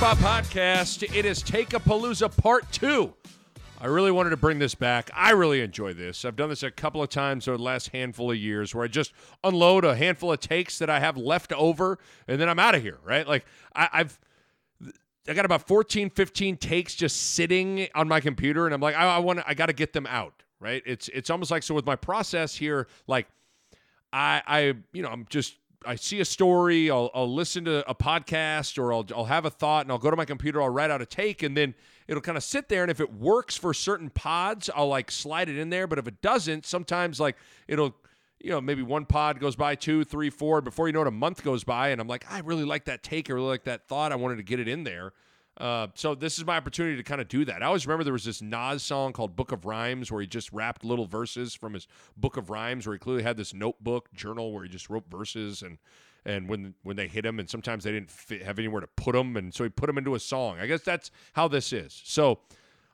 Bob podcast. It is Takeapalooza Part 2. I really wanted to bring this back. I really enjoy this. I've done this a couple of times over the last handful of years where I just unload a handful of takes that I have left over and then I'm out of here, right? Like I, I've I got about 14, 15 takes just sitting on my computer, and I'm like, I, I want, I got to get them out, right? It's, it's almost like so with my process here, like, I, I, you know, I'm just, I see a story, I'll, I'll listen to a podcast, or I'll, I'll have a thought, and I'll go to my computer, I'll write out a take, and then it'll kind of sit there, and if it works for certain pods, I'll like slide it in there, but if it doesn't, sometimes like it'll. You know, maybe one pod goes by, two, three, four. Before you know it, a month goes by, and I'm like, I really like that take. I really like that thought. I wanted to get it in there. Uh, so this is my opportunity to kind of do that. I always remember there was this Nas song called "Book of Rhymes" where he just rapped little verses from his book of rhymes, where he clearly had this notebook journal where he just wrote verses and and when when they hit him, and sometimes they didn't fit, have anywhere to put them, and so he put them into a song. I guess that's how this is. So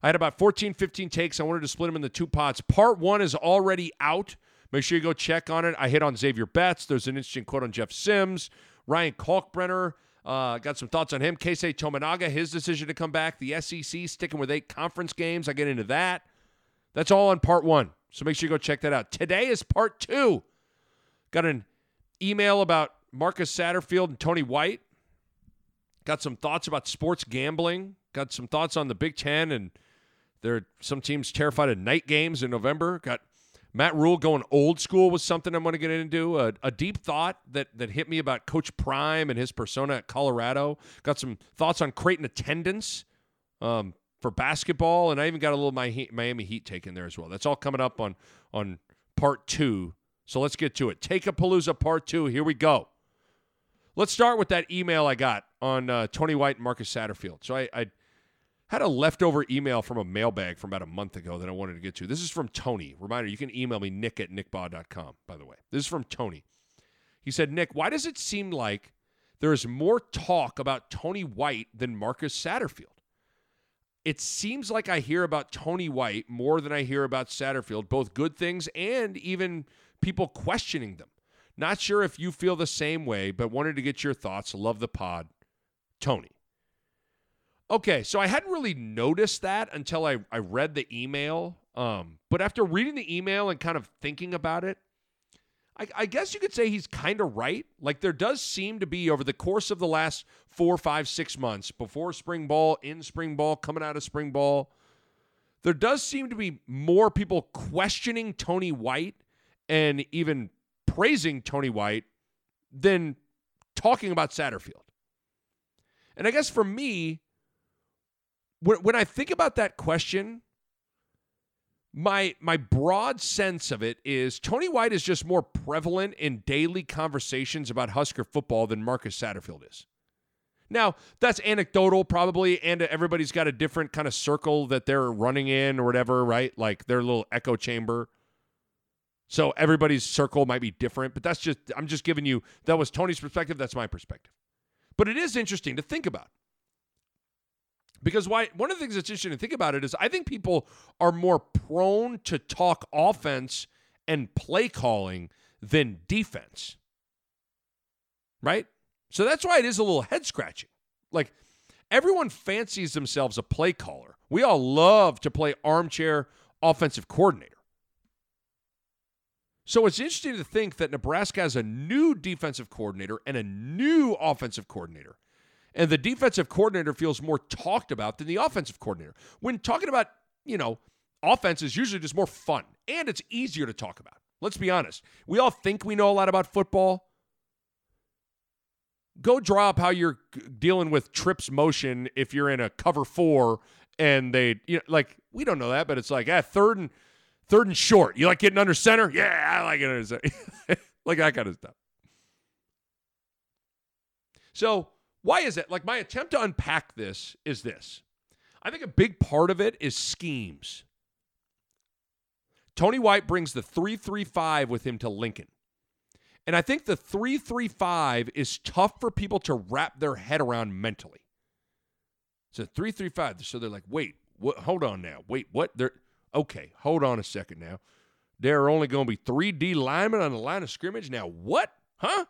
I had about 14, 15 takes. I wanted to split them into two pots. Part one is already out. Make sure you go check on it. I hit on Xavier Betts. There's an interesting quote on Jeff Sims. Ryan Kalkbrenner. Uh, got some thoughts on him. Keisei Tominaga, his decision to come back. The SEC sticking with eight conference games. I get into that. That's all on part one. So make sure you go check that out. Today is part two. Got an email about Marcus Satterfield and Tony White. Got some thoughts about sports gambling. Got some thoughts on the Big Ten and there are some teams terrified of night games in November. Got Matt Rhule going old school was something I'm going to get into. A, a deep thought that that hit me about Coach Prime and his persona at Colorado. Got some thoughts on Creighton attendance um, for basketball, and I even got a little Mi- Miami Heat take in there as well. That's all coming up on on part two. So let's get to it. Takeapalooza part two. Here we go. Let's start with that email I got on uh, Tony White and Marcus Satterfield. So I, I had a leftover email from a mailbag from about a month ago that I wanted to get to. This is from Tony. Reminder, you can email me, nick at nickbahe.com, by the way. This is from Tony. He said, Nick, why does it seem like there is more talk about Tony White than Marcus Satterfield? It seems like I hear about Tony White more than I hear about Satterfield, both good things and even people questioning them. Not sure if you feel the same way, but wanted to get your thoughts. Love the pod. Tony. Okay, so I hadn't really noticed that until I, I read the email. Um, but after reading the email and kind of thinking about it, I, I guess you could say he's kind of right. Like there does seem to be over the course of the last four, five, six months, before spring ball, in spring ball, coming out of spring ball, there does seem to be more people questioning Tony White and even praising Tony White than talking about Satterfield. And I guess for me, when, when I think about that question, my my broad sense of it is Tony White is just more prevalent in daily conversations about Husker football than Marcus Satterfield is. Now, that's anecdotal probably, and everybody's got a different kind of circle that they're running in or whatever, right? Like their little echo chamber. So everybody's circle might be different, but that's just I'm just giving you that was Tony's perspective, that's my perspective. But it is interesting to think about. Because why one of the things that's interesting to think about it is I think people are more prone to talk offense and play calling than defense. Right? So that's why it is a little head scratching. Like everyone fancies themselves a play caller. We all love to play armchair offensive coordinator. So it's interesting to think that Nebraska has a new defensive coordinator and a new offensive coordinator. And the defensive coordinator feels more talked about than the offensive coordinator. When talking about, you know, offense is usually just more fun and it's easier to talk about. Let's be honest. We all think we know a lot about football. Go draw up how you're dealing with trips motion if you're in a cover four and they, you know, like, we don't know that, but it's like, ah, third and Third and short. You like getting under center? Yeah, I like it under center. like that kind of stuff. So, why is it? Like, my attempt to unpack this is this I think a big part of it is schemes. Tony White brings the 335 with him to Lincoln. And I think the 335 is tough for people to wrap their head around mentally. So 335. So they're like, wait, what, hold on now. Wait, what? They're okay. Hold on a second now. There are only going to be three D linemen on the line of scrimmage. Now, what? Huh?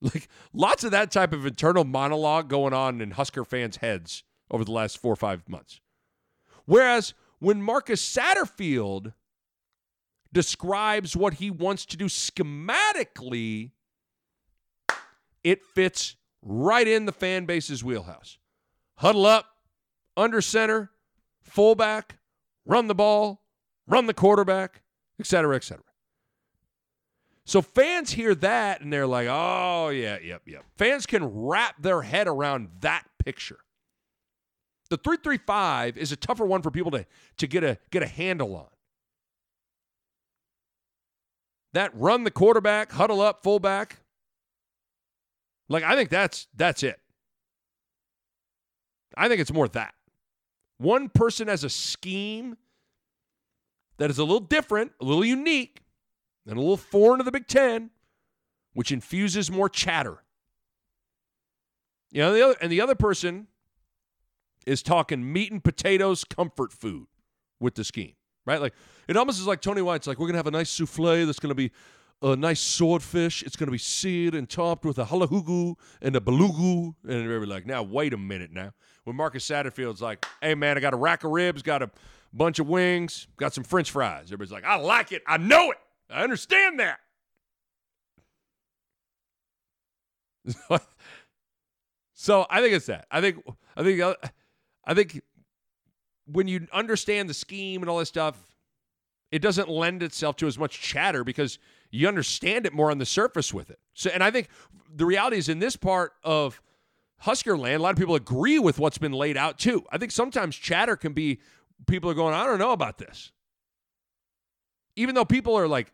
Like lots of that type of internal monologue going on in Husker fans' heads over the last four or five months. Whereas when Marcus Satterfield describes what he wants to do schematically, it fits right in the fan base's wheelhouse. Huddle up, under center, fullback, run the ball, run the quarterback, et cetera, et cetera. So fans hear that and they're like, oh, yeah, yep, yep. Fans can wrap their head around that picture. The 335 is a tougher one for people to, to get, a, get a handle on. That run the quarterback, huddle up, fullback. Like, I think that's that's it. I think it's more that. One person has a scheme that is a little different, a little unique, and a little foreign to the Big Ten, which infuses more chatter. You know, the other and the other person is talking meat and potatoes comfort food with the scheme, right? Like it almost is like Tony White's like, we're gonna have a nice souffle that's gonna be a nice swordfish. It's gonna be seared and topped with a halahugu and a belugu. And they're like, now wait a minute now. When Marcus Satterfield's like, hey man, I got a rack of ribs, got a bunch of wings, got some French fries. Everybody's like, I like it, I know it, I understand that. so I think it's that. I think I think uh, I think when you understand the scheme and all this stuff, it doesn't lend itself to as much chatter because you understand it more on the surface with it. So, and I think the reality is in this part of Husker land, a lot of people agree with what's been laid out too. I think sometimes chatter can be people are going, I don't know about this. Even though people are like,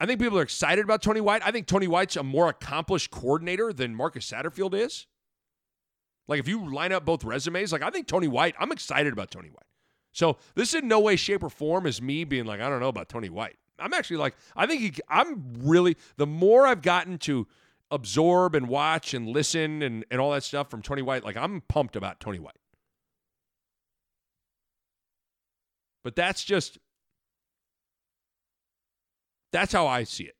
I think people are excited about Tony White. I think Tony White's a more accomplished coordinator than Marcus Satterfield is. Like if you line up both resumes, like I think Tony White, I'm excited about Tony White. So this in no way, shape, or form is me being like, I don't know about Tony White. I'm actually like, I think he, I'm really, the more I've gotten to absorb and watch and listen and, and all that stuff from Tony White, like I'm pumped about Tony White. But that's just, that's how I see it.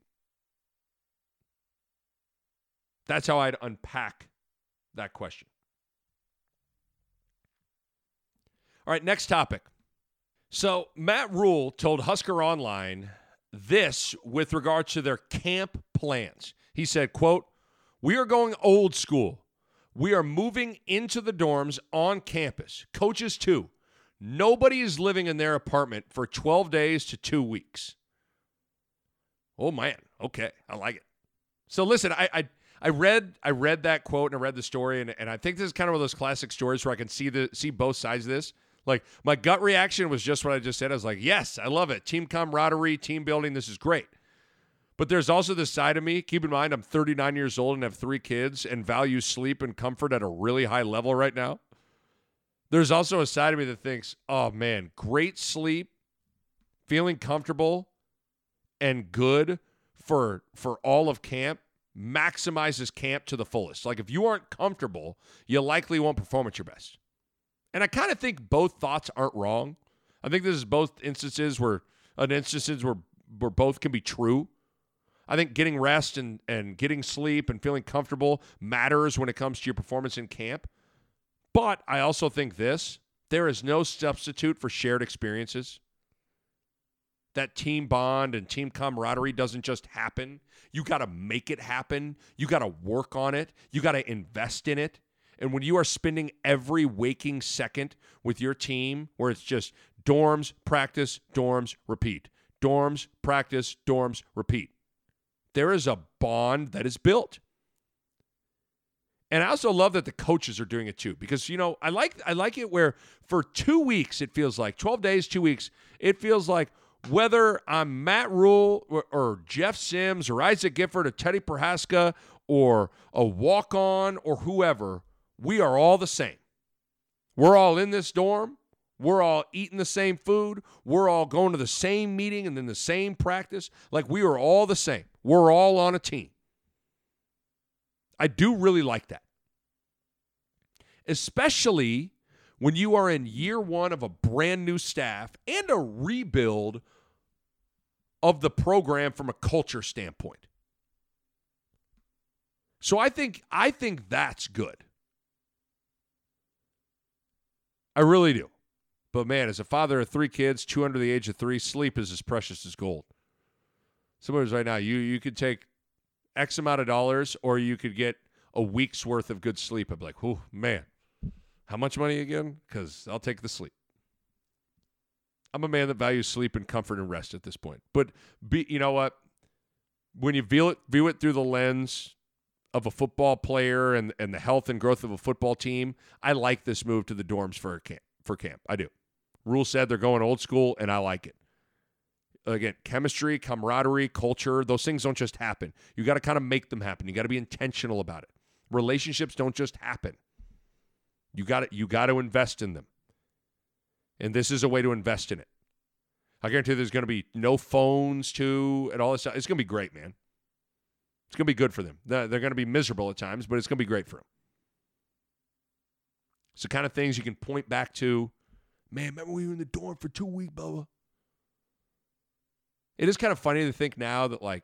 That's how I'd unpack that question. All right, next topic. So Matt Rhule told Husker Online this with regard to their camp plans. He said, quote, We are going old school. We are moving into the dorms on campus. Coaches too. Nobody is living in their apartment for 12 days to two weeks. Oh man, okay, I like it. So listen, I, I I read I read that quote and I read the story and, and I think this is kind of one of those classic stories where I can see the see both sides of this. Like my gut reaction was just what I just said. I was like, yes, I love it. Team camaraderie, team building. This is great. But there's also this side of me. Keep in mind, I'm 39 years old and have three kids and value sleep and comfort at a really high level right now. There's also a side of me that thinks, oh man, great sleep, feeling comfortable and good for for all of camp maximizes camp to the fullest. Like if you aren't comfortable, you likely won't perform at your best. And I kind of think both thoughts aren't wrong. I think this is both instances where an instances where where both can be true. I think getting rest and, and getting sleep and feeling comfortable matters when it comes to your performance in camp. But I also think this there is no substitute for shared experiences. That team bond and team camaraderie doesn't just happen. You got to make it happen. You got to work on it. You got to invest in it. And when you are spending every waking second with your team, where it's just dorms, practice, dorms, repeat, dorms, practice, dorms, repeat, there is a bond that is built. And I also love that the coaches are doing it too because you know I like I like it where for two weeks it feels like twelve days, two weeks. It feels like whether I'm Matt Rhule or, or Jeff Sims or Isaac Gifford or Teddy Prochazka or a walk on or whoever, we are all the same. We're all in this dorm. We're all eating the same food. We're all going to the same meeting and then the same practice. Like we are all the same. We're all on a team. I do really like that. Especially when you are in year one of a brand new staff and a rebuild of the program from a culture standpoint. So I think I think that's good. I really do. But man, as a father of three kids, two under the age of three, sleep is as precious as gold. Somebody's right now, you you could take X amount of dollars or you could get a week's worth of good sleep. I'd be like, oh man, how much money again? Because I'll take the sleep. I'm a man that values sleep and comfort and rest at this point. But be you know what? When you view it view it through the lens of a football player and, and the health and growth of a football team, I like this move to the dorms for camp for camp. I do. Rhule said they're going old school, and I like it. Again, chemistry, camaraderie, culture, those things don't just happen. You got to kind of make them happen. You got to be intentional about it. Relationships don't just happen. You got to you got to invest in them. And this is a way to invest in it. I guarantee there's going to be no phones too and all this stuff. It's going to be great, man. It's going to be good for them. They're going to be miserable at times, but it's going to be great for them. It's the kind of things you can point back to. Man, remember we were in the dorm for two weeks, Bubba? It is kind of funny to think now that, like,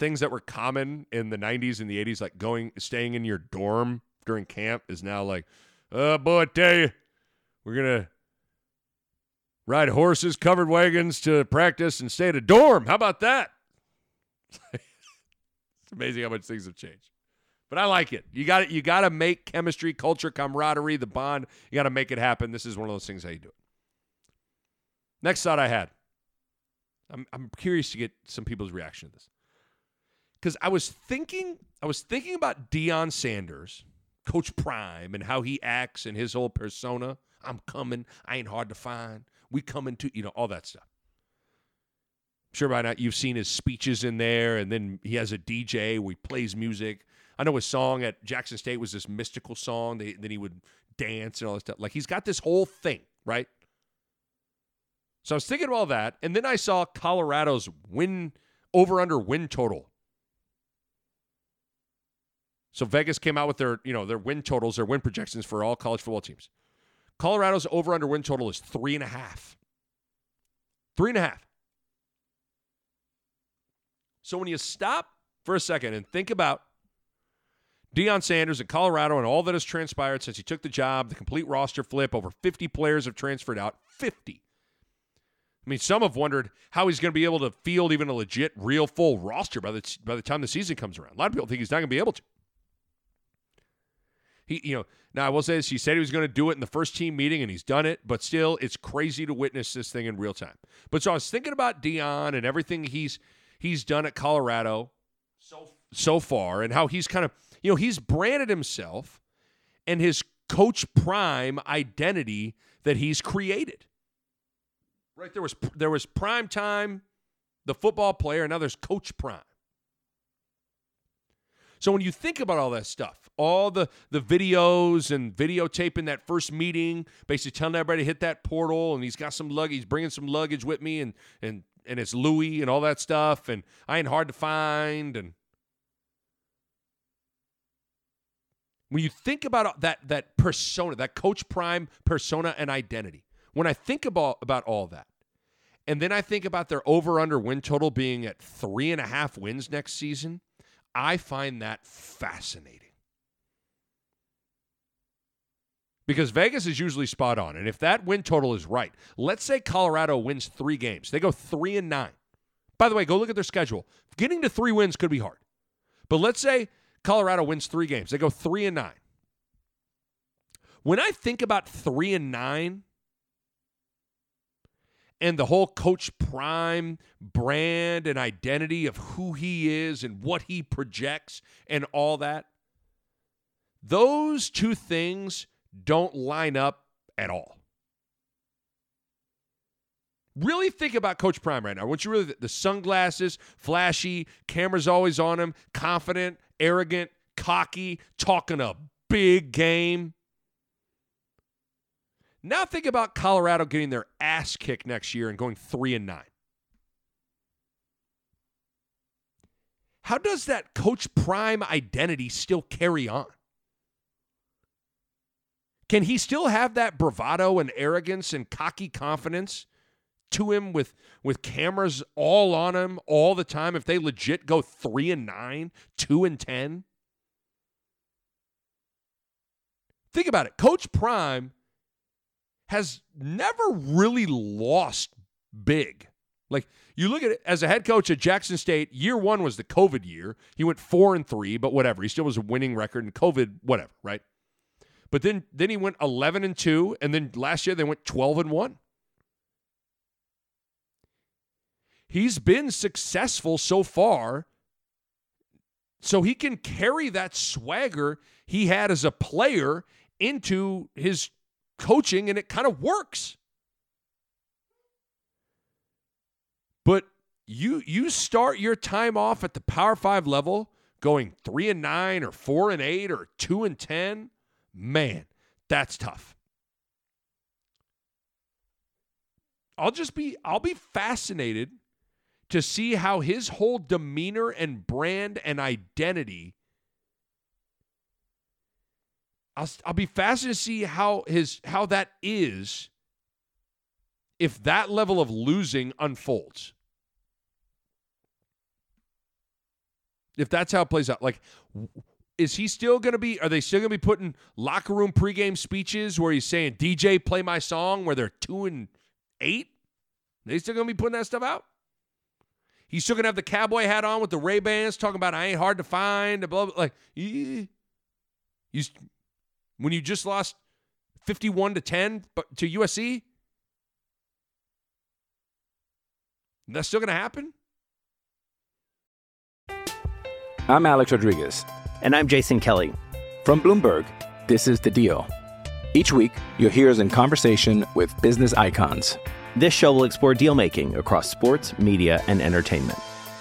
things that were common in the 90s and the 80s, like going, staying in your dorm during camp, is now like, oh, boy, I tell you, we're going to ride horses, covered wagons to practice and stay at a dorm. How about that? it's amazing how much things have changed. But I like it. You got it. You got to make chemistry, culture, camaraderie, the bond. You got to make it happen. This is one of those things how you do it. Next thought I had. I'm I'm curious to get some people's reaction to this because I was thinking I was thinking about Deion Sanders, Coach Prime, and how he acts and his whole persona. I'm coming. I ain't hard to find. We coming to you know all that stuff. I'm sure by now you've seen his speeches in there, and then he has a DJ where he plays music. I know his song at Jackson State was this mystical song. That, then he would dance and all this stuff. Like he's got this whole thing, right? So I was thinking about that, and then I saw Colorado's win over under win total. So Vegas came out with their, you know, their win totals, their win projections for all college football teams. Colorado's over under win total is three and a half. Three and a half. So when you stop for a second and think about Deion Sanders in Colorado and all that has transpired since he took the job, the complete roster flip, over 50 players have transferred out. 50. I mean, some have wondered how he's going to be able to field even a legit, real, full roster by the by the time the season comes around. A lot of people think he's not going to be able to. He, you know, now I will say this: he said he was going to do it in the first team meeting, and he's done it. But still, it's crazy to witness this thing in real time. But so I was thinking about Deion and everything he's he's done at Colorado so so far, and how he's kind of you know, he's branded himself and his coach prime identity that he's created. Right there was there was prime time, the football player, and now there's coach prime. So when you think about all that stuff, all the the videos and videotaping that first meeting, basically telling everybody to hit that portal, and he's got some luggage, he's bringing some luggage with me, and and and it's Louis and all that stuff, and I ain't hard to find, and When you think about that that persona, that Coach Prime persona and identity, when I think about about all that, and then I think about their over under win total being at three and a half wins next season, I find that fascinating. Because Vegas is usually spot on. And if that win total is right, let's say Colorado wins three games. They go three and nine. By the way, go look at their schedule. Getting to three wins could be hard. But let's say Colorado wins three games. They go three and nine. When I think about three and nine, and the whole Coach Prime brand and identity of who he is and what he projects and all that, those two things don't line up at all. Really think about Coach Prime right now. I want you really the sunglasses, flashy, cameras always on him, confident, arrogant, cocky, talking a big game. Now think about Colorado getting their ass kicked next year and going 3 and 9. How does that Coach Prime identity still carry on? Can he still have that bravado and arrogance and cocky confidence to him with with cameras all on him all the time if they legit go 3 and 9, 2 and 10? Think about it. Coach Prime has never really lost big. Like you look at it as a head coach at Jackson State, year one was the COVID year. He went four and three, but whatever. He still was a winning record and COVID, whatever, right? But then then he went eleven and two, and then last year they went twelve and one. He's been successful so far. So he can carry that swagger he had as a player into his coaching and it kind of works. But you you start your time off at the Power 5 level going 3 and 9 or 4 and 8 or 2 and 10, man, that's tough. I'll just be I'll be fascinated to see how his whole demeanor and brand and identity I'll, I'll be fascinated to see how his how that is if that level of losing unfolds. If that's how it plays out, like, is he still going to be? Are they still going to be putting locker room pregame speeches where he's saying "DJ, play my song"? Where they're two and eight, they still going to be putting that stuff out? He's still going to have the cowboy hat on with the Ray Bans, talking about "I ain't hard to find." Blah blah. Like, you, when you just lost 51 to 10 to USC? That's still going to happen? I'm Alex Rodriguez. And I'm Jason Kelly. From Bloomberg, this is The Deal. Each week, you'll hear us in conversation with business icons. This show will explore deal making across sports, media, and entertainment.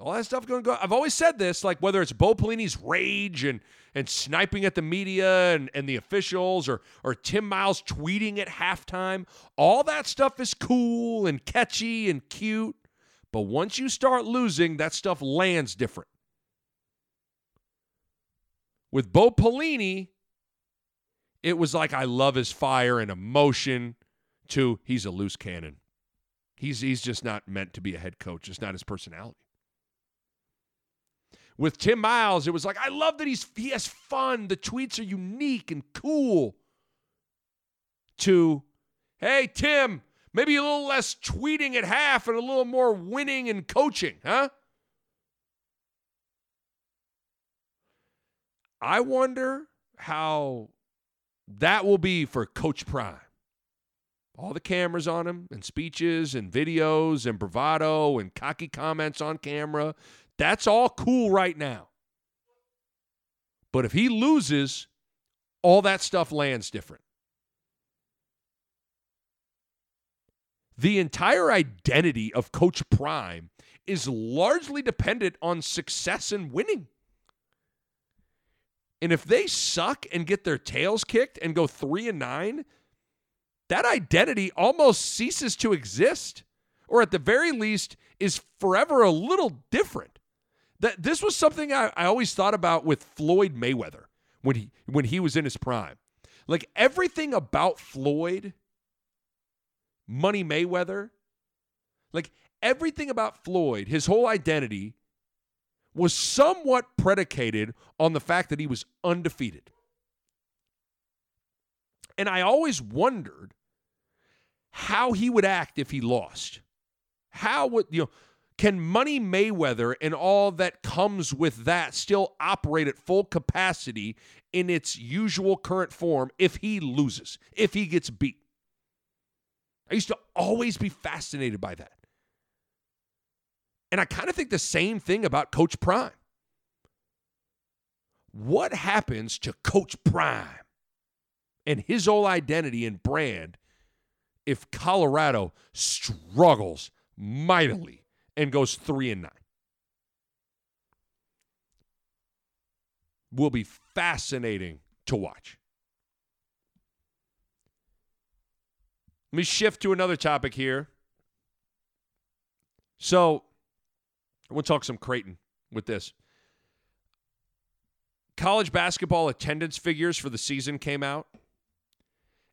All that stuff going to go. I've always said this, like whether it's Bo Pelini's rage and and sniping at the media and, and the officials or or Tim Miles tweeting at halftime, all that stuff is cool and catchy and cute. But once you start losing, that stuff lands different. With Bo Pelini, it was like I love his fire and emotion to he's a loose cannon. He's he's just not meant to be a head coach. It's not his personality. With Tim Miles, it was like I love that he's he has fun. The tweets are unique and cool. To, hey Tim, maybe a little less tweeting at half and a little more winning and coaching, huh? I wonder how that will be for Coach Prime. All the cameras on him and speeches and videos and bravado and cocky comments on camera. That's all cool right now. But if he loses, all that stuff lands different. The entire identity of Coach Prime is largely dependent on success and winning. And if they suck and get their tails kicked and go 3 and 9, that identity almost ceases to exist or at the very least is forever a little different. That this was something I, I always thought about with Floyd Mayweather when he when he was in his prime. Like everything about Floyd, Money Mayweather, like everything about Floyd, his whole identity was somewhat predicated on the fact that he was undefeated. And I always wondered how he would act if he lost. How would, you know, can Money Mayweather and all that comes with that still operate at full capacity in its usual current form if he loses, if he gets beat? I used to always be fascinated by that. And I kind of think the same thing about Coach Prime. What happens to Coach Prime and his whole identity and brand if Colorado struggles mightily and goes 3 and 9? Will be fascinating to watch. Let me shift to another topic here. So, we'll talk some Creighton with this. College basketball attendance figures for the season came out.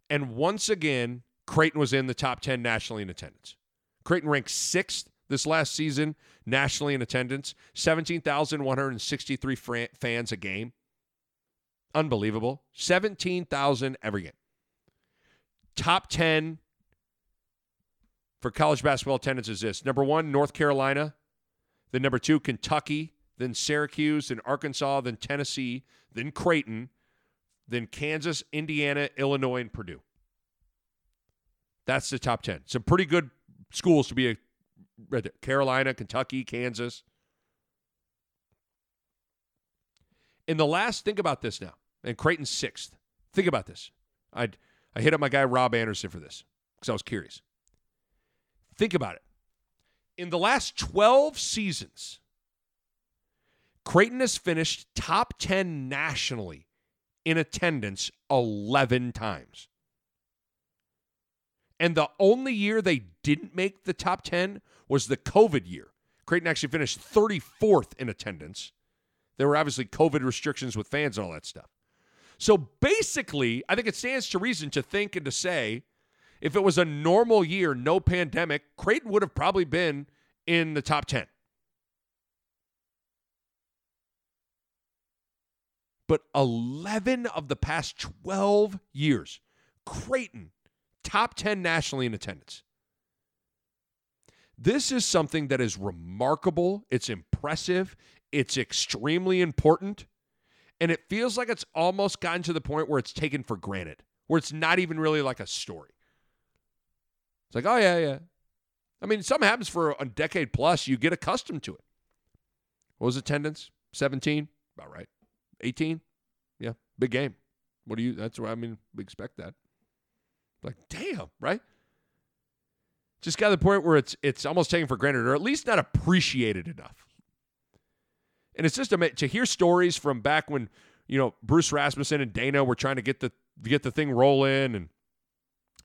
And once again, Creighton was in the top 10 nationally in attendance. Creighton ranked sixth this last season nationally in attendance, 17,163 fans a game. Unbelievable. 17,000 every game. Top 10 for college basketball attendance is this number one, North Carolina. Then number two, Kentucky. Then Syracuse. Then Arkansas. Then Tennessee. Then Creighton. Then Kansas, Indiana, Illinois, and Purdue. That's the top 10. Some pretty good schools to be a right there. Carolina, Kentucky, Kansas. In the last, think about this now. And Creighton's sixth. Think about this. I I hit up my guy Rob Anderson for this because I was curious. Think about it. In the last 12 seasons, Creighton has finished top 10 nationally in attendance 11 times. And the only year they didn't make the top 10 was the COVID year. Creighton actually finished 34th in attendance. There were obviously COVID restrictions with fans and all that stuff. So basically, I think it stands to reason to think and to say if it was a normal year, no pandemic, Creighton would have probably been in the top 10. But 11 of the past 12 years, Creighton, top 10 nationally in attendance. This is something that is remarkable. It's impressive. It's extremely important. And it feels like it's almost gotten to the point where it's taken for granted, where it's not even really like a story. It's like, oh, yeah, yeah. I mean, something happens for a decade plus, you get accustomed to it. What was attendance? 17? About right. 18? Yeah, big game. What do you, that's what I mean, we expect that. Like, damn, right? Just got to the point where it's it's almost taken for granted, or at least not appreciated enough. And it's just a, to hear stories from back when you know Bruce Rasmussen and Dana were trying to get the get the thing rolling, and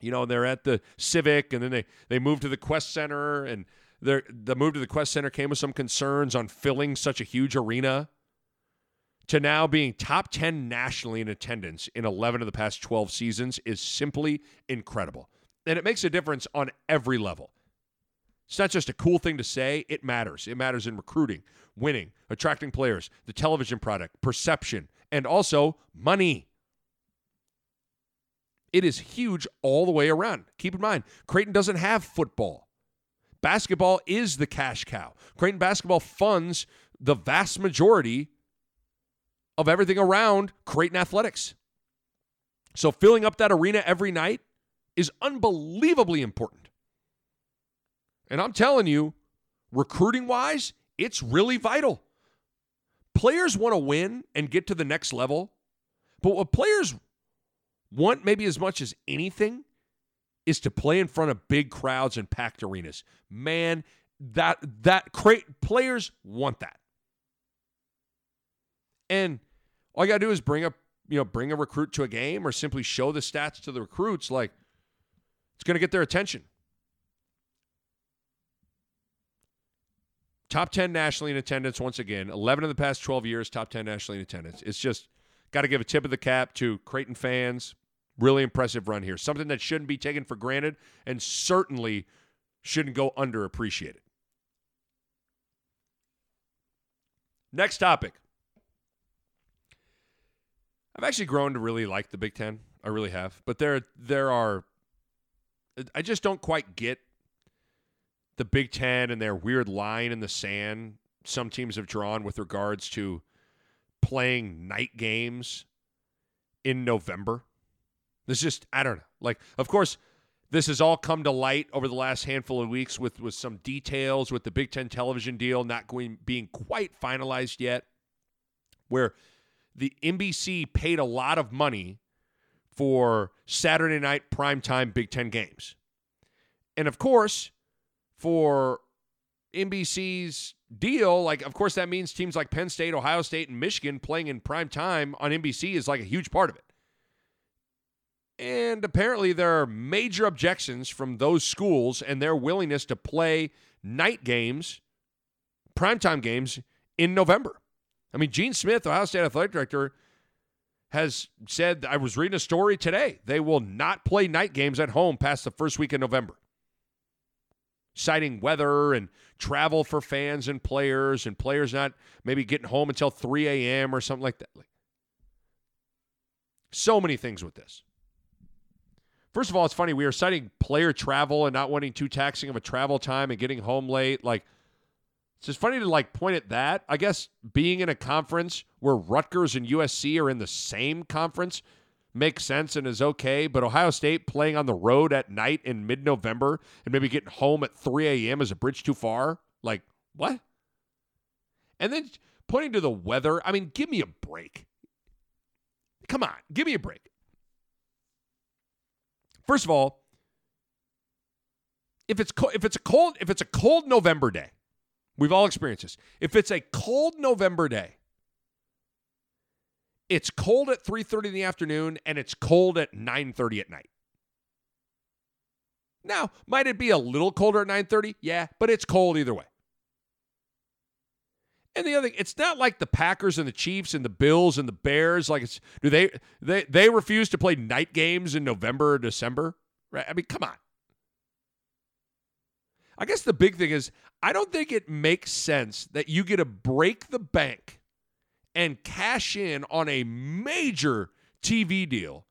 you know they're at the Civic, and then they they moved to the Qwest Center, and the move to the Qwest Center came with some concerns on filling such a huge arena. To now being top 10 nationally in attendance in 11 of the past 12 seasons is simply incredible. And it makes a difference on every level. It's not just a cool thing to say, it matters. It matters in recruiting, winning, attracting players, the television product, perception, and also money. It is huge all the way around. Keep in mind, Creighton doesn't have football. Basketball is the cash cow. Creighton basketball funds the vast majority of everything around Creighton athletics. So filling up that arena every night is unbelievably important. And I'm telling you, recruiting wise, it's really vital. Players want to win and get to the next level, but what players want maybe as much as anything is to play in front of big crowds and packed arenas. Man, that that crate players want that. And all you got to do is bring a you know bring a recruit to a game or simply show the stats to the recruits like it's going to get their attention. Top 10 nationally in attendance once again. 11 of the past 12 years, top 10 nationally in attendance. It's just got to give a tip of the cap to Creighton fans. Really impressive run here. Something that shouldn't be taken for granted and certainly shouldn't go underappreciated. Next topic. I've actually grown to really like the Big Ten. I really have. But there there are I just don't quite get the Big 10 and their weird line in the sand some teams have drawn with regards to playing night games in November. This just I don't know. Like of course this has all come to light over the last handful of weeks with with some details with the Big 10 television deal not going being quite finalized yet where the NBC paid a lot of money for Saturday night primetime Big Ten games. And of course, for NBC's deal, like, of course, that means teams like Penn State, Ohio State, and Michigan playing in prime time on NBC is like a huge part of it. And apparently, there are major objections from those schools and their willingness to play night games, primetime games in November. I mean, Gene Smith, Ohio State athletic director, has said, I was reading a story today, they will not play night games at home past the first week of November, citing weather and travel for fans and players, and players not maybe getting home until 3 a.m. or something like that. Like, So many things with this. First of all, it's funny. We are citing player travel and not wanting too taxing of a travel time and getting home late. Like, it's just funny to like point at that. I guess being in a conference where Rutgers and USC are in the same conference makes sense and is okay, but Ohio State playing on the road at night in mid November and maybe getting home at 3 a.m. is a bridge too far? Like, what? And then pointing to the weather, I mean, give me a break. Come on, give me a break. First of all, if it's co- if it's a cold if it's a cold November day, We've all experienced this. If it's a cold November day, it's cold at 3:30 in the afternoon and it's cold at 9:30 at night. Now, might it be a little colder at 9:30? Yeah, but it's cold either way. And the other thing, it's not like the Packers and the Chiefs and the Bills and the Bears. Like it's do they they they refuse to play night games in November or December? Right? I mean, come on. I guess the big thing is I don't think it makes sense that you get to break the bank and cash in on a major TV deal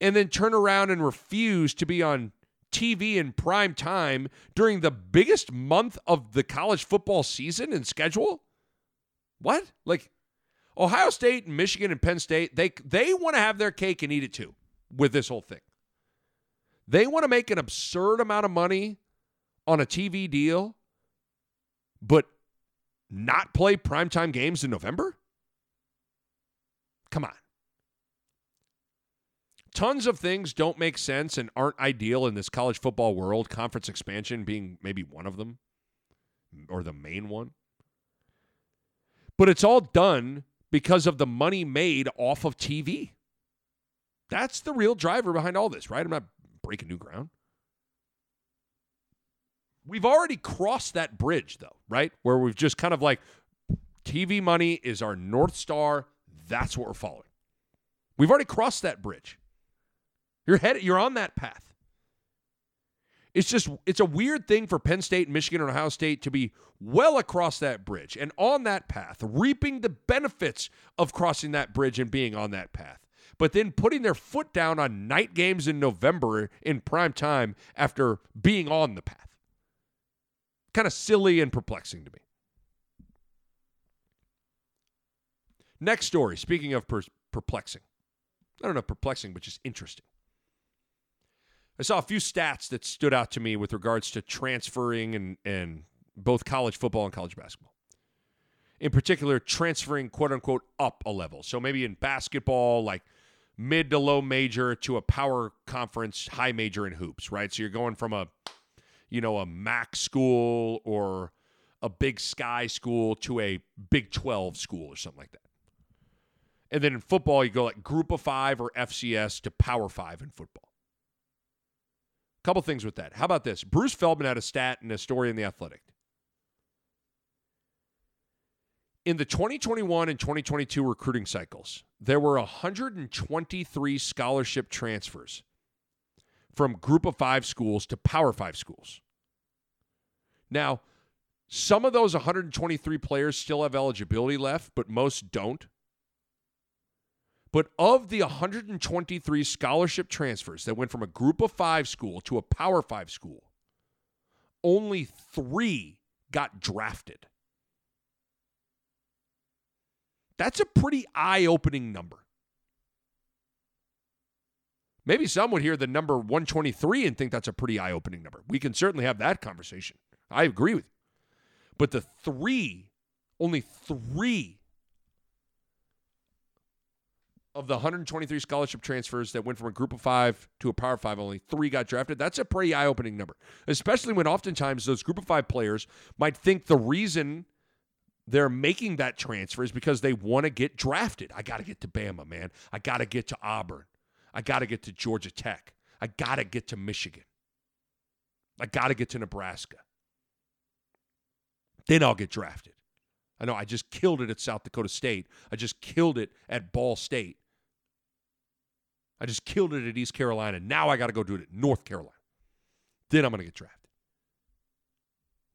and then turn around and refuse to be on TV in prime time during the biggest month of the college football season and schedule? What? Like Ohio State and Michigan and Penn State, they they want to have their cake and eat it too with this whole thing. They want to make an absurd amount of money on a TV deal, but not play primetime games in November? Come on. Tons of things don't make sense and aren't ideal in this college football world, conference expansion being maybe one of them or the main one. But it's all done because of the money made off of TV. That's the real driver behind all this, right? I'm not breaking new ground. We've already crossed that bridge, though, right? Where we've just kind of like TV money is our North Star. That's what we're following. We've already crossed that bridge. You're headed, you're on that path. It's just, it's a weird thing for Penn State, Michigan, and Ohio State to be well across that bridge and on that path, reaping the benefits of crossing that bridge and being on that path. But then putting their foot down on night games in November in prime time after being on the path kind of silly and perplexing to me. Next story. Speaking of per- perplexing, I don't know perplexing, but just interesting. I saw a few stats that stood out to me with regards to transferring and, and both college football and college basketball. In particular, transferring quote unquote up a level. So maybe in basketball, like mid to low major to a power conference high major in hoops, right? So you're going from a you know, a MAC school or a Big Sky school to a Big 12 school or something like that. And then in football, you go like Group of Five or FCS to Power Five in football. A Couple things with that. How about this? Bruce Feldman had a stat in a story in The Athletic. In the 2021 and 2022 recruiting cycles, there were 123 scholarship transfers from group of five schools to power five schools. Now, some of those 123 players still have eligibility left, but most don't. But of the 123 scholarship transfers that went from a group of five school to a power five school, only three got drafted. That's a pretty eye opening number. Maybe some would hear the number 123 and think that's a pretty eye opening number. We can certainly have that conversation. I agree with you. But the three, only three of the 123 scholarship transfers that went from a group of five to a power five, only three got drafted. That's a pretty eye opening number, especially when oftentimes those group of five players might think the reason they're making that transfer is because they want to get drafted. I got to get to Bama, man. I got to get to Auburn. I got to get to Georgia Tech. I got to get to Michigan. I got to get to Nebraska. Then I'll get drafted. I know I just killed it at South Dakota State. I just killed it at Ball State. I just killed it at East Carolina. Now I got to go do it at North Carolina. Then I'm going to get drafted.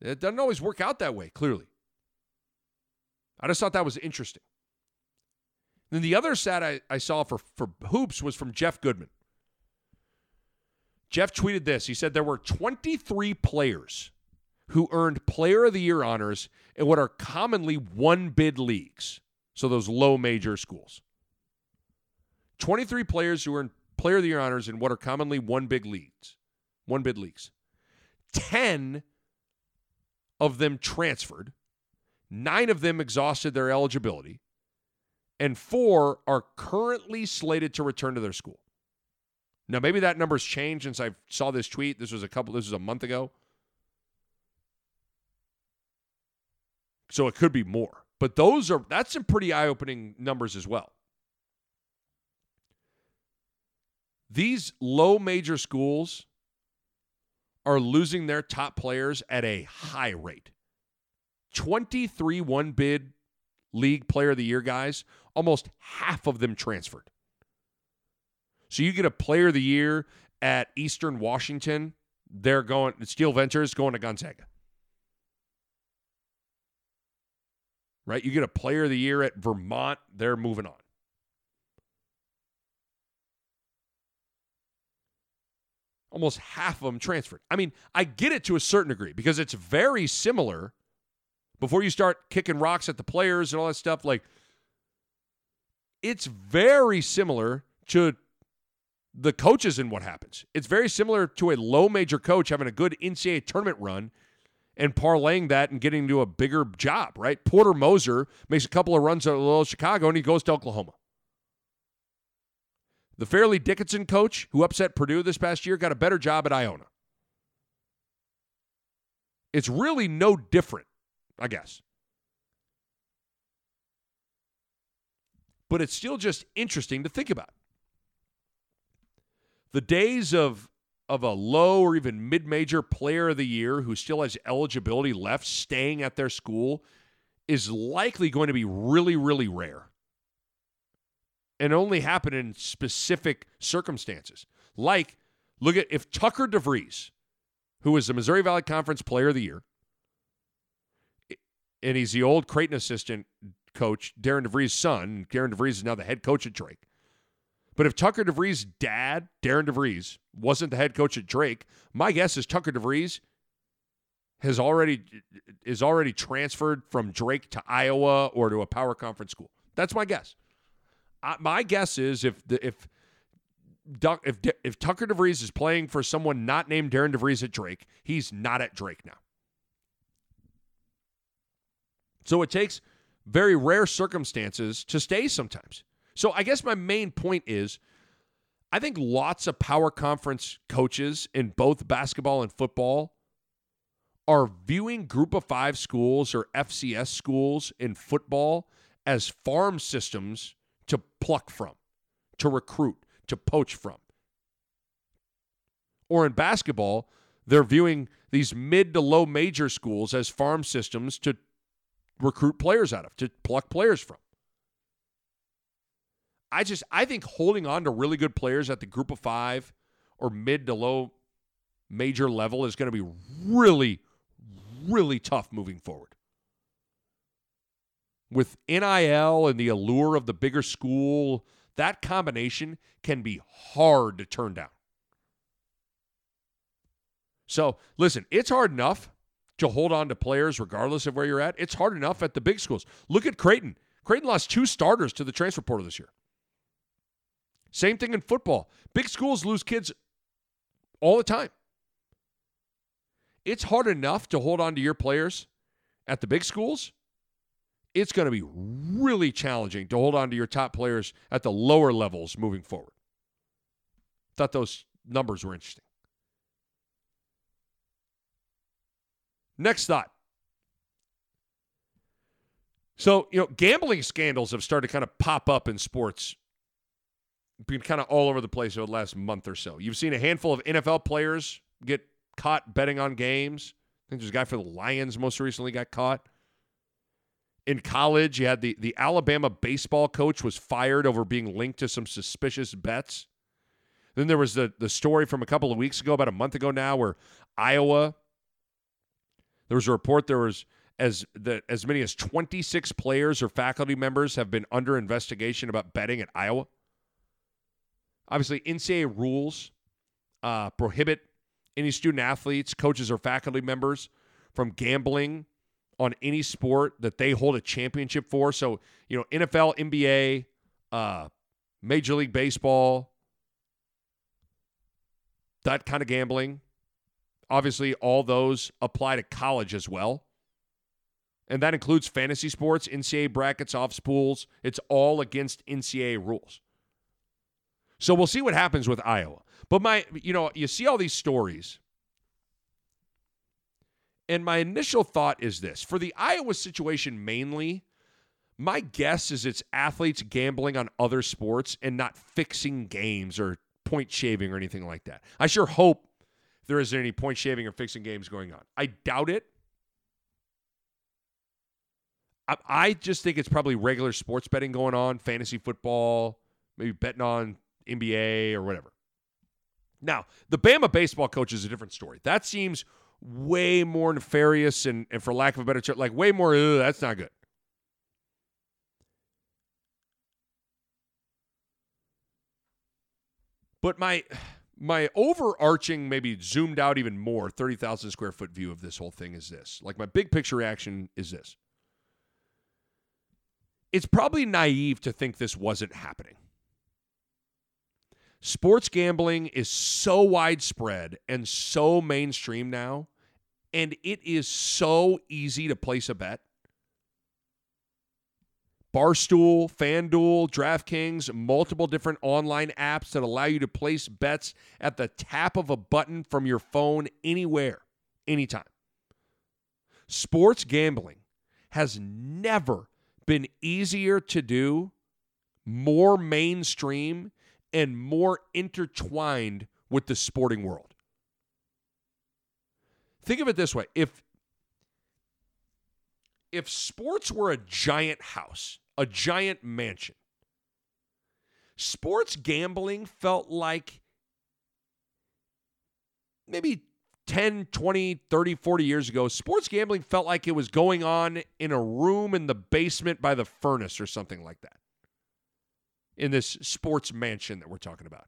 It doesn't always work out that way, clearly. I just thought that was interesting. Then the other stat I, I saw for, for hoops was from Jeff Goodman. Jeff tweeted this. He said there were 23 players who earned Player of the Year honors in what are commonly one bid leagues. So those low major schools. 23 players who earned Player of the Year honors in what are commonly one big leagues. One bid leagues. 10 of them transferred. Nine of them exhausted their eligibility. And four are currently slated to return to their school. Now, maybe that number's changed since I saw this tweet. This was a couple, this was a month ago. So it could be more. But those are that's some pretty eye-opening numbers as well. These low major schools are losing their top players at a high rate. 23 one bid league player of the year guys, almost half of them transferred. So you get a player of the year at Eastern Washington, they're going Steele Venters going to Gonzaga. right? You get a player of the year at Vermont, they're moving on. Almost half of them transferred. I mean, I get it to a certain degree because it's very similar before you start kicking rocks at the players and all that stuff. Like, it's very similar to the coaches and what happens. It's very similar to a low major coach having a good NCAA tournament run and parlaying that and getting to a bigger job, right? Porter Moser makes a couple of runs at Loyola Chicago and he goes to Oklahoma. The Fairleigh Dickinson coach who upset Purdue this past year got a better job at Iona. It's really no different, I guess. But it's still just interesting to think about. The days of of a low or even mid major player of the year who still has eligibility left staying at their school is likely going to be really, really rare and only happen in specific circumstances. Like, look at if Tucker DeVries, who is the Missouri Valley Conference Player of the Year, and he's the old Creighton assistant coach, Darren DeVries' son. Darren DeVries is now the head coach at Drake. But if Tucker DeVries' dad, Darren DeVries, wasn't the head coach at Drake, my guess is Tucker DeVries has already is already transferred from Drake to Iowa or to a power conference school. That's my guess. I, my guess is if the, if if if Tucker DeVries is playing for someone not named Darren DeVries at Drake, he's not at Drake now. So it takes very rare circumstances to stay sometimes. So I guess my main point is I think lots of power conference coaches in both basketball and football are viewing group of five schools or FCS schools in football as farm systems to pluck from, to recruit, to poach from. Or in basketball, they're viewing these mid to low major schools as farm systems to recruit players out of, to pluck players from. I just I think holding on to really good players at the group of five or mid to low major level is going to be really, really tough moving forward. With NIL and the allure of the bigger school, that combination can be hard to turn down. So, listen, it's hard enough to hold on to players regardless of where you're at. It's hard enough at the big schools. Look at Creighton. Creighton lost two starters to the transfer portal this year. Same thing in football. Big schools lose kids all the time. It's hard enough to hold on to your players at the big schools. It's going to be really challenging to hold on to your top players at the lower levels moving forward. Thought those numbers were interesting. Next thought. So, you know, gambling scandals have started to kind of pop up in sports, been kind of all over the place over the last month or so. You've seen a handful of NFL players get caught betting on games. I think there's a guy for the Lions most recently got caught. In college, you had the, the Alabama baseball coach was fired over being linked to some suspicious bets. Then there was the, the story from a couple of weeks ago, about a month ago now, where Iowa there was a report there was as the, as many as 26 players or faculty members have been under investigation about betting at Iowa. Obviously, NCAA rules uh, prohibit any student athletes, coaches, or faculty members from gambling on any sport that they hold a championship for. So, you know, NFL, NBA, uh, Major League Baseball, that kind of gambling. Obviously, all those apply to college as well. And that includes fantasy sports, NCAA brackets, off pools. It's all against NCAA rules. So we'll see what happens with Iowa. But my, you know, you see all these stories. And my initial thought is this for the Iowa situation mainly, my guess is it's athletes gambling on other sports and not fixing games or point shaving or anything like that. I sure hope there isn't any point shaving or fixing games going on. I doubt it. I, I just think it's probably regular sports betting going on, fantasy football, maybe betting on NBA or whatever. Now, the Bama baseball coach is a different story. That seems way more nefarious and, and for lack of a better term, like way more, that's not good. But my my overarching, maybe zoomed out even more, 30,000 square foot view of this whole thing is this. Like, my big picture reaction is this. It's probably naive to think this wasn't happening. Sports gambling is so widespread and so mainstream now, and it is so easy to place a bet Barstool, FanDuel, DraftKings, multiple different online apps that allow you to place bets at the tap of a button from your phone anywhere, anytime. Sports gambling has never been easier to do, more mainstream, and more intertwined with the sporting world. Think of it this way if if sports were a giant house a giant mansion. Sports gambling felt like maybe 10, 20, 30, 40 years ago, sports gambling felt like it was going on in a room in the basement by the furnace or something like that. In this sports mansion that we're talking about.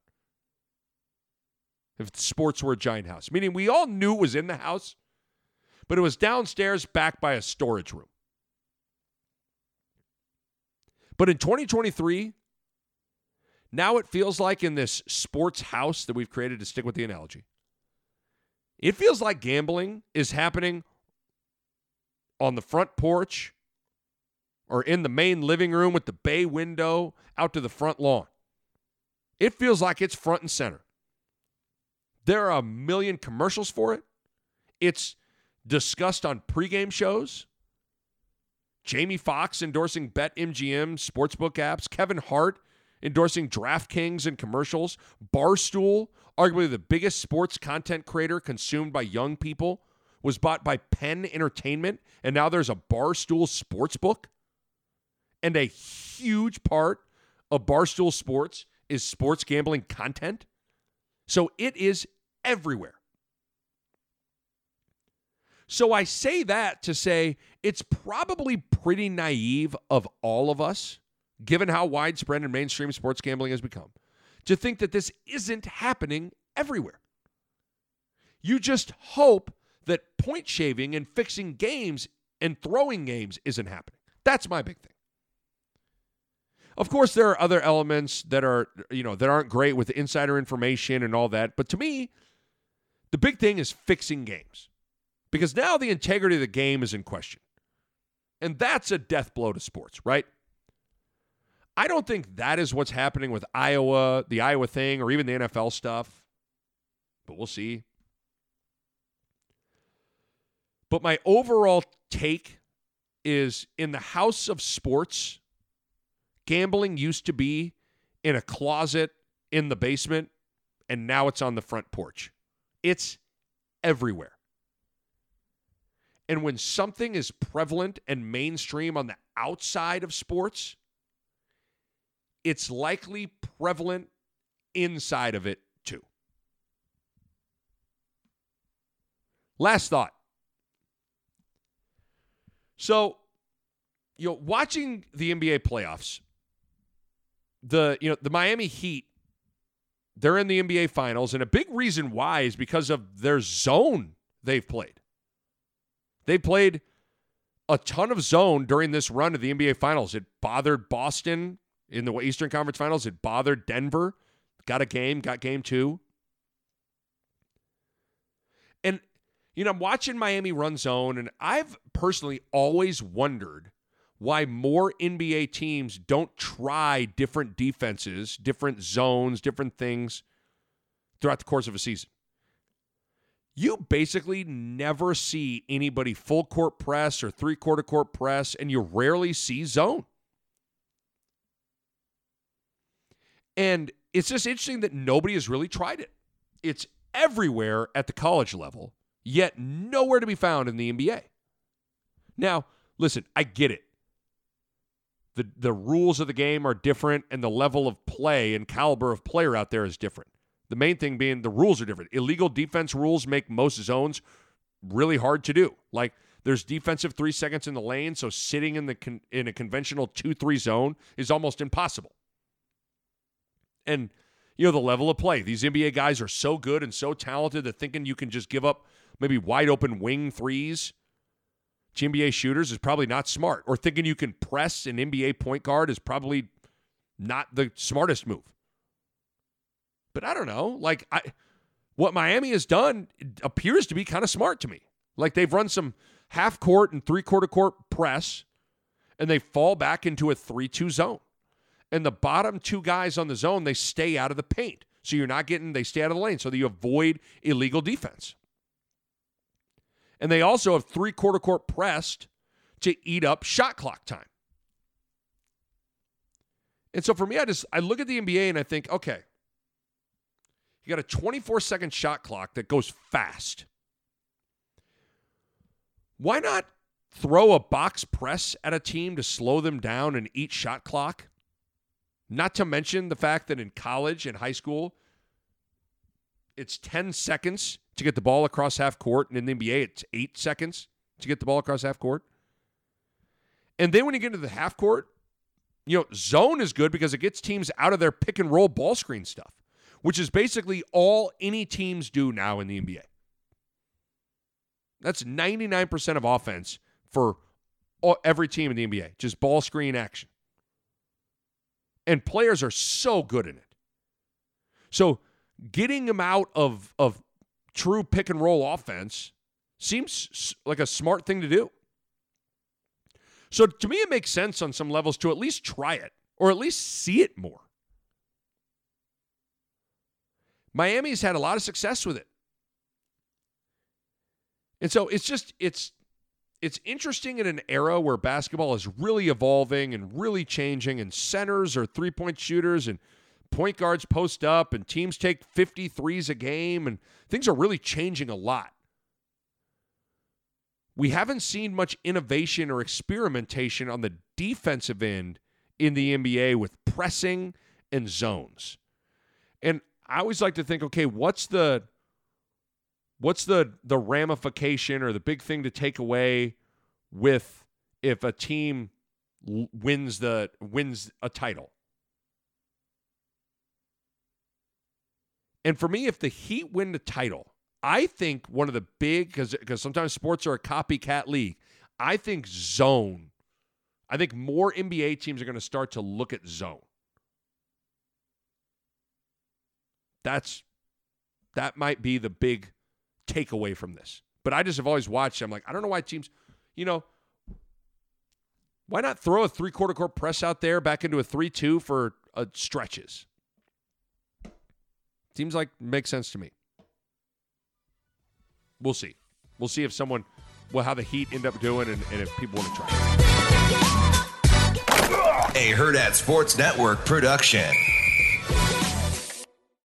If sports were a giant house, meaning we all knew it was in the house, but it was downstairs back by a storage room. But in 2023, now it feels like in this sports house that we've created to stick with the analogy, it feels like gambling is happening on the front porch or in the main living room with the bay window out to the front lawn. It feels like it's front and center. There are a million commercials for it. It's discussed on pregame shows. Jamie Foxx endorsing BetMGM sportsbook apps, Kevin Hart endorsing DraftKings and commercials, Barstool, arguably the biggest sports content creator consumed by young people, was bought by Penn Entertainment, and now there's a Barstool sportsbook. And a huge part of Barstool Sports is sports gambling content. So it is everywhere. So I say that to say it's probably pretty naive of all of us given how widespread and mainstream sports gambling has become, to think that this isn't happening everywhere. You just hope that point shaving and fixing games and throwing games isn't happening. That's my big thing. Of course, there are other elements that are, you know, that aren't great with insider information and all that. But to me, the big thing is fixing games because now the integrity of the game is in question. And that's a death blow to sports, right? I don't think that is what's happening with Iowa, the Iowa thing, or even the NFL stuff. But we'll see. But my overall take is in the house of sports, gambling used to be in a closet in the basement, and now it's on the front porch. It's everywhere. And when something is prevalent and mainstream on the outside of sports, it's likely prevalent inside of it too. Last thought. So, you know, watching the NBA playoffs, the you know, the Miami Heat, they're in the NBA finals, and a big reason why is because of their zone they've played. They played a ton of zone during this run of the NBA finals. It bothered Boston in the Eastern Conference Finals. It bothered Denver. Got a game, got game two. And you know, I'm watching Miami run zone, and I've personally always wondered why more NBA teams don't try different defenses, different zones, different things throughout the course of a season. You basically never see anybody full court press or three quarter court press, and you rarely see zone. And it's just interesting that nobody has really tried it. It's everywhere at the college level yet nowhere to be found in the NBA. Now, listen, I get it. The, the rules of the game are different, and the level of play and caliber of player out there is different. The main thing being the rules are different. Illegal defense rules make most zones really hard to do. Like there's defensive three seconds in the lane, so sitting in the con- in a conventional two three zone is almost impossible. And you know the level of play. These NBA guys are so good and so talented that thinking you can just give up maybe wide open wing threes to NBA shooters is probably not smart. Or thinking you can press an NBA point guard is probably not the smartest move. But I don't know. Like I what Miami has done appears to be kind of smart to me. Like they've run some half court and three quarter court press and they fall back into a 3-2 zone. And the bottom two guys on the zone, they stay out of the paint. So you're not getting they stay out of the lane so that you avoid illegal defense. And they also have three quarter court pressed to eat up shot clock time. And so for me, I just I look at the NBA and I think, okay, you got a 24 second shot clock that goes fast. Why not throw a box press at a team to slow them down and eat shot clock? Not to mention the fact that in college and high school, it's 10 seconds to get the ball across half court, and in the NBA, it's eight seconds to get the ball across half court. And then when you get into the half court, you know, zone is good because it gets teams out of their pick and roll ball screen stuff, which is basically all any teams do now in the NBA. That's 99% of offense for all, every team in the NBA, just ball screen action. And players are so good in it. So getting them out of, of true pick and roll offense seems like a smart thing to do. So to me, it makes sense on some levels to at least try it or at least see it more. Miami's had a lot of success with it. And so it's just it's it's interesting in an era where basketball is really evolving and really changing and centers are three-point shooters and point guards post up and teams take 53s a game and things are really changing a lot. We haven't seen much innovation or experimentation on the defensive end in the NBA with pressing and zones. And I always like to think, okay, what's the what's the the ramification or the big thing to take away with if a team l- wins the wins a title. And for me, if the Heat win the title, I think one of the big because because sometimes sports are a copycat league. I think zone. I think more NBA teams are going to start to look at zone. That's that might be the big takeaway from this. But I just have always watched. I'm like, I don't know why teams, you know, why not throw a three quarter court press out there back into a three two for uh, stretches? Seems like makes sense to me. We'll see. We'll see if someone, well, how the Heat end up doing, and, and if people want to try. A Hurrdat Sports Network production.